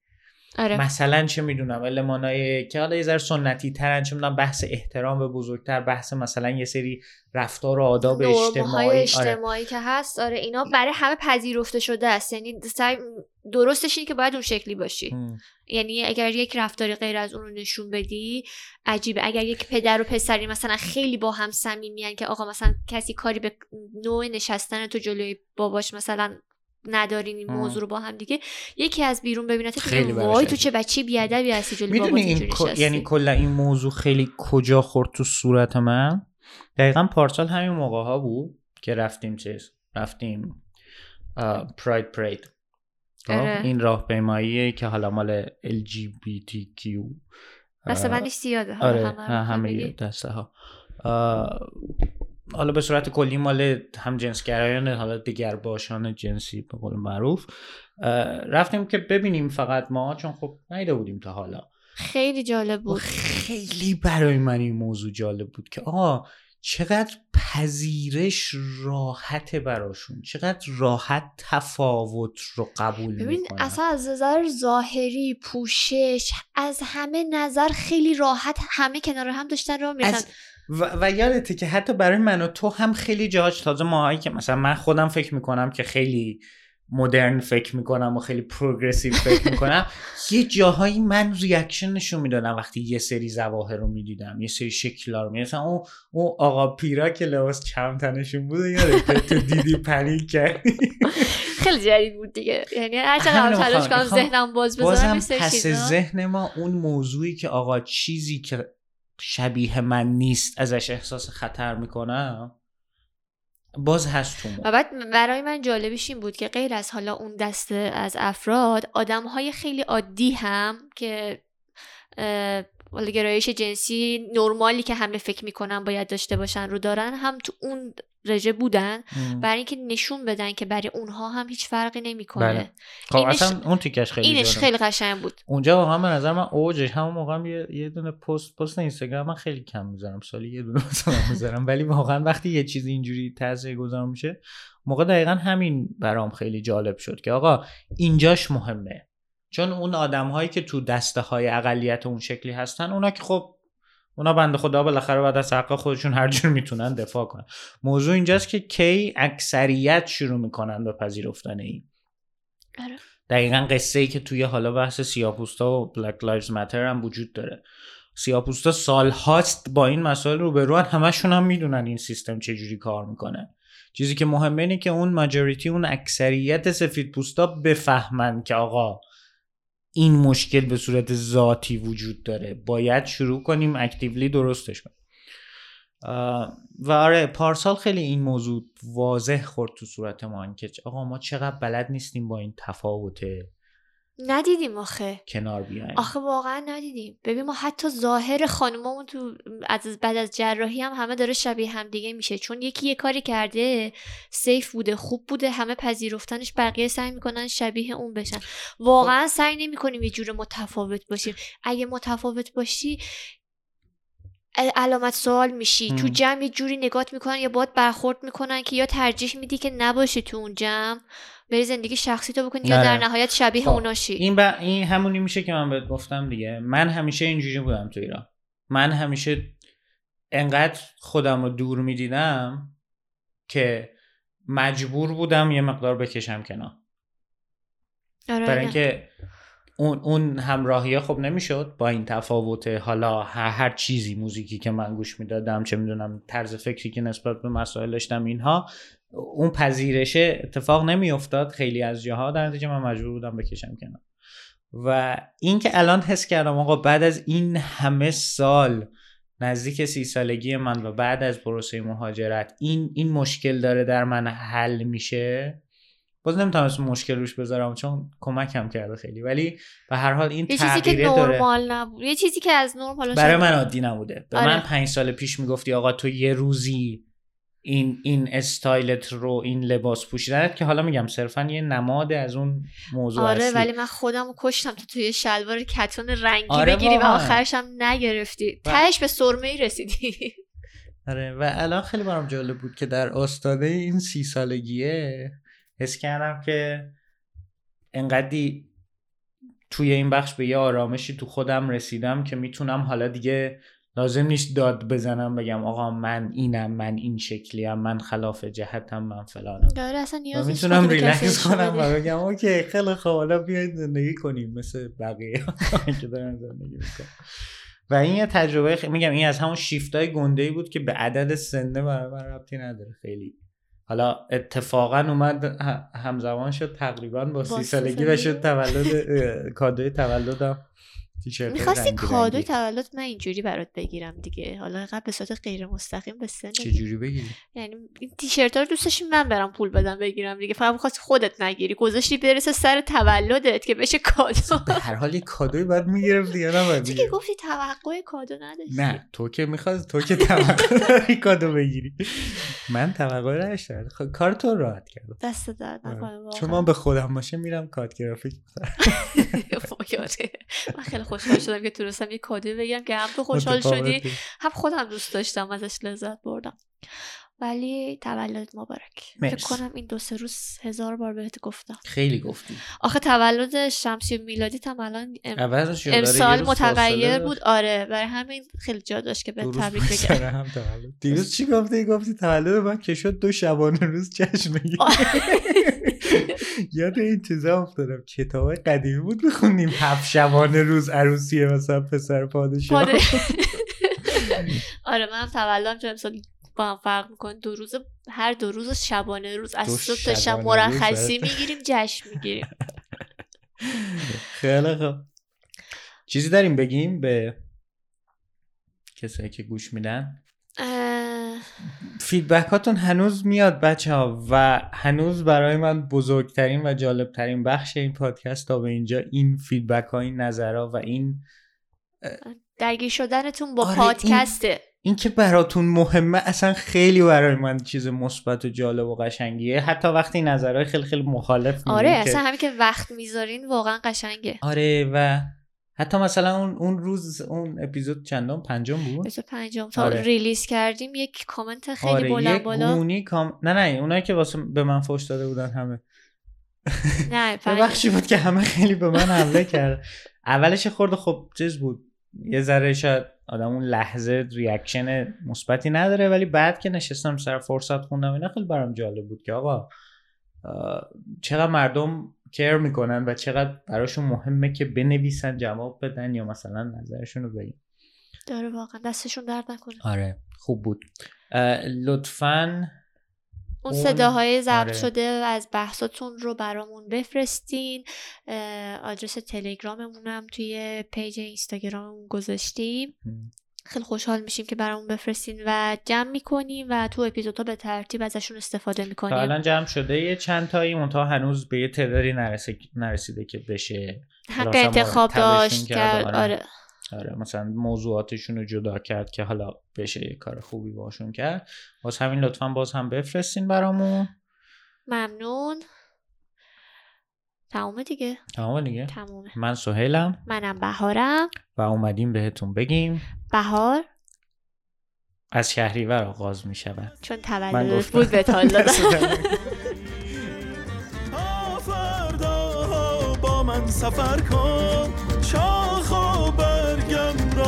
آره. مثلا چه می‌دونم علمانای که حالا یه ذره سنتی ترن چه می‌دونم بحث احترام به بزرگتر بحث مثلا یه سری رفتار و آداب اجتماعی. آره. اجتماعی که هست آره اینا برای همه پذیرفته شده است. یعنی درستش اینه که باید اون شکلی باشی. یعنی اگر یک رفتاری غیر از اون رو نشون بدی عجیبه. اگر یک پدر و پسری مثلا خیلی با هم صمیمیان که آقا مثلا کسی کاری به نوع نشستن تو جلوی باباش مثلا ندارین این. موضوع رو با هم دیگه یکی از بیرون ببینه خیلی وای تو. چه بچه بیادبی هستی جلوی بابات این نشستی یعنی کلا این موضوع خیلی کجا خورد تو صورت من دقیقا پارسال همین موقع ها بود که رفتیم چیز رفتیم پراید پرید آره. این راهپیمایی که حالا مال LGBTQ اه، دست بندش زیاده آره همه. دسته ها حالا به صورت کلی مال هم جنسگرایان حالا دیگر باشان جنسی به قول معروف. رفتیم که ببینیم فقط ما چون خب نیده بودیم تا حالا. خیلی جالب بود. خیلی برای من این موضوع جالب بود که آقا چقدر پذیرش راحت براشون چقدر راحت تفاوت رو قبول ببین می‌کنن. اصلا از نظر ظاهری پوشش از همه نظر خیلی راحت همه کنار هم داشتن رو می‌رسن از و, و یادته که حتی برای من و تو هم خیلی جاهاش تازه ماهایی که مثلا من خودم فکر می‌کنم که خیلی مدرن فکر می‌کنم و خیلی progressive فکر می‌کنم یه جاهایی من reaction نشون می‌دادم وقتی یه سری ظواهر رو می‌دیدم یه سری شکلا رو مثلا اون اون آقا پیرا که لباس چرم تنشون بود یادته تو دیدی panic کردی خیلی جدید بود دیگه یعنی هر چقدر تلاش. کنم ذهنم باز بذارم پس. ذهن ما اون موضوعی که آقا چیزی که شبیه من نیست ازش احساس خطر می‌کنم باز هست. و بعد برای من جالبش این بود که غیر از حالا اون دسته از افراد آدم های خیلی عادی هم که حالا گرایش جنسی نرمالی که همه فکر می‌کنن باید داشته باشن رو دارن هم تو اون رژه بودن. برای اینکه نشون بدن که برای اونها هم هیچ فرقی بله. نمی‌کنه خب اینش- اصلا اون تیکش خیلی اینش. خیلی قشنگ بود اونجا واقعا به نظر من اوجش همون موقع هم یه, یه دونه پست پست اینستاگرام من خیلی کم می‌ذارم سالی یه دونه مثلا می‌ذارم ولی واقعا وقتی یه چیزی اینجوری تاثیر گذار میشه موقع دقیقا همین برام خیلی جالب شد که آقا اینجاش مهمه چون اون آدم هایی که تو دسته های اقلیت اون شکلی هستن اونا که خب اونا بنده خدا بالاخره بعد از حق خودشون هر جور می‌تونن دفاع کنن. موضوع اینجاست که کی اکثریت شروع می‌کنن به پذیرفتن این. آره. دقیقا قصه ای که توی حالا بحث سیاپوستا و Black Lives Matter هم وجود داره. سیاپوستا سال هاست با این مسائل رو به همشون هم می‌دونن این سیستم چجوری کار می‌کنه. چیزی که مهمه اینه که اون ماجوریتی اون اکثریت سفید پوستا بفهمن که آقا این مشکل به صورت ذاتی وجود داره. باید شروع کنیم اکتیولی درستش کنیم. و آره پارسال خیلی این موضوع واضح خورد تو صورت ما که آقا ما چقدر بلد نیستیم با این تفاوت ندیدیم آخه. کنار بیایم. آخه واقعا ندیدیم. ببین ما حتی ظاهر خانمامون تو از بعد از جراحی هم همه داره شبیه هم دیگه میشه. چون یکی یه کاری کرده سیف بوده خوب بوده همه پذیرفتنش بقیه سعی می‌کنن شبیه اون بشن. واقعا سعی نمی‌کنیم یه جور متفاوت باشیم. اگه متفاوت باشی علامت سوال میشی. تو. جمع یه جوری نگات می‌کنن یا باید برخورد می‌کنن که یا ترجیح میدی که نباشی تو اون جمع؟ بری زندگی شخصی تو بکنی یا در نه. نهایت شبیه خب، اوناشی. این ب... این همونی میشه که من بهت گفتم دیگه. من همیشه اینجوری بودم تو ایران. من همیشه انقدر خودم رو دور می‌دیدم که مجبور بودم یه مقدار بکشم کنار. آره، برای نه. اینکه اون اون همراهی خب نمی‌شد. با این تفاوت حالا هر, هر چیزی موزیکی که من گوش می‌دادم چه می‌دونم طرز فکری که نسبت به مسائل داشتم اینها اون پذیرشه اتفاق نمیافتاد خیلی از جاها در نتیجه من مجبور بودم بکشم کنار. و اینکه الان حس کردم آقا بعد از این همه سال نزدیک سی سالگی من و بعد از پروسه مهاجرت این این مشکل داره در من حل میشه؟ باز نمی‌تونم اسم مشکل روش بذارم چون کمکم کرده خیلی. ولی به هر حال این یه چیزی که نرمال نبود یه چیزی که از نرم حالا برای من عادی نبوده. به آره. من پنج سال پیش می‌گفتی آقا تو یه روزی این این استایلت رو این لباس پوشیدنت که حالا میگم صرفا یه نماد از اون موضوع آره اصلی. ولی من خودم کشتم تو توی شلوار کتون رنگی آره بگیری و. آخرش هم نگرفتی و- تهش به سرمه ای رسیدی آره و الان خیلی برام جالب بود که در آستانه این سی سالگیه حس کردم که انقدی توی این بخش به یه آرامشی تو خودم رسیدم که می‌تونم حالا دیگه لازم نیست داد بزنم بگم آقا من اینم من این شکلیم من خلاف جهتم من فلانم. آره اصلا نیاز می‌تونم ریلکس کنم. و بگم okay خیلی خوب حالا بیاید زندگی کنیم مثل بقیه. که دارن زندگی می‌کنن. و این یه تجربه خیلی میگم این از همون شیفت های گنده ای بود که به عدد سنه برای من ربطی نداره خیلی. حالا اتفاقا اومد همزمان شد تقریبا با سی سالگی و. شد تولد کادوی تولدم. می‌خواستی رنگی. تولد من اینجوری برات بگیرم دیگه. حالا اینقدر به صورت غیر مستقیم به سن چجوری بگیری؟ یعنی این تیشرت رو من برم پول بدم بگیرم دیگه. فقط می‌خواستی خودت نگیری. گذاشتی برسه سر تولدت که بشه کادو. به هر حال یه کادوی یا نباید تو که می‌گرفتی؟ گفتی توقع کادو نداشتی. نه تو که می‌خواد تو که توقع داری کادو بگیری. من توقع نداشتم خب کار تو راحت کردم دست درد آره. چون من به خودم باشه میرم کات گرافیک آره. من خیلی خوشحال شدم که تونستم یه کادوی بگم که هم تو خوشحال شدی. هم خودم دوست داشتم ازش لذت بردم ولی تولد مبارک. مرسی. فکر کنم این دو سه روز هزار بار بهت گفتم. خیلی گفتی. آخه تولد شمسی و میلادی هم الان ام- امسال متغیر بود. آره برای همین خیلی جا داشت که به تبریک بگم. هم تولد. دیروز چی گفتی؟ گفتی تولد من که شد دو شبانه روز جشن بگیر یاد این چیزا افتادم. کتاب قدیمی بود بخونیم هفت شبانه روز عروسیه مثلا پسر پادشاه. آره آره من تولدم چون امسال با هم فرق می‌کنه. دو روز هر دو روز شبانه روز از صبح تا شب مرخصی. می‌گیریم جشن می‌گیریم. خیلی خوب. چیزی داریم بگیم به کسایی که گوش میدن؟ feedback هاتون هنوز میاد بچه ها و هنوز برای من بزرگترین و جالبترین بخش این پادکست تا به اینجا این feedback ها این نظرها و این درگیر شدنتون با آره، پادکسته. این که براتون مهمه اصلا خیلی برای من چیز مثبت و جالب و قشنگیه. حتی وقتی نظرهای خیلی خیلی مخالف آره اصلا همین که وقت می‌ذارین واقعا قشنگه. آره و حتی مثلا اون اون روز اون اپیزود چندم؟ پنجم بود؟ مثل پنجم. تا آره. release کردیم یک کامنت خیلی آره بلند یک بالا. گونی کام... نه نه اونایی که واسه به من فوش داده بودن همه. نه یه پنج- بخشی بود که همه خیلی به من حمله کرد. اولش خورده خب چیز بود. یه ذره شاید آدم اون لحظه ریاکشن مثبتی نداره ولی بعد که نشستم سر فرصت خوندم اینا خیلی برام جالب بود که آقا چقدر مردم کر می‌کنن و چقدر براشون مهمه که بنویسن جواب بدن یا مثلا نظرشون رو بگن. داره واقعا دستشون درد نکنه. آره خوب بود. لطفا اون اون- صداهای ضبط آره. شده از بحثاتون رو برامون بفرستین. آدرس تلگراممون هم توی پیج اینستاگراممون گذاشتیم. خیلی خوشحال میشیم که برامون بفرستین و جمع می‌کنیم و تو اپیزودها به ترتیب ازشون استفاده می‌کنیم. الان جمع شده یه چند تایی منتها هنوز به یه تعدادی نرسیده که بشه حالا حق انتخاب داشت کرد، کرد آره. آره مثلا موضوعاتشون رو جدا کرد که حالا بشه یه کار خوبی باشون کرد. باز همین لطفا باز هم بفرستین برامون. ممنون. تمومه دیگه؟ تمام دیگه؟ تمومه. من سهیلم. منم بهارم. و اومدیم بهتون بگیم. بهار. از شهریور آغاز می شود چون تولدت گفتم. بود به با من سفر کن.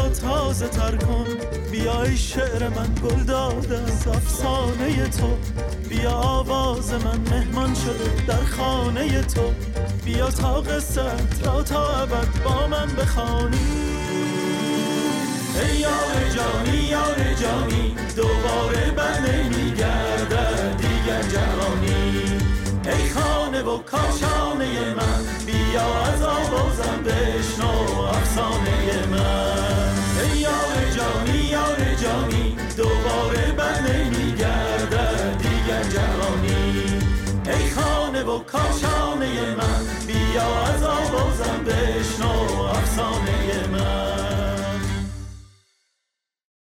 تازه تر کن. بیای شعر من گل داده از افسانه تو. بیا آواز من مهمان شده در خانه تو. بیا تا قصت را تا ابد با من بخوانی. ای یار جانی یار جانی دوباره بر نمیگردد دیگر جوانی ای خانه و کاشانه من بیا از آوازم بشنو افسانه من. شانه و کاشانه من. بیا از آوازم بشنو افسانه من.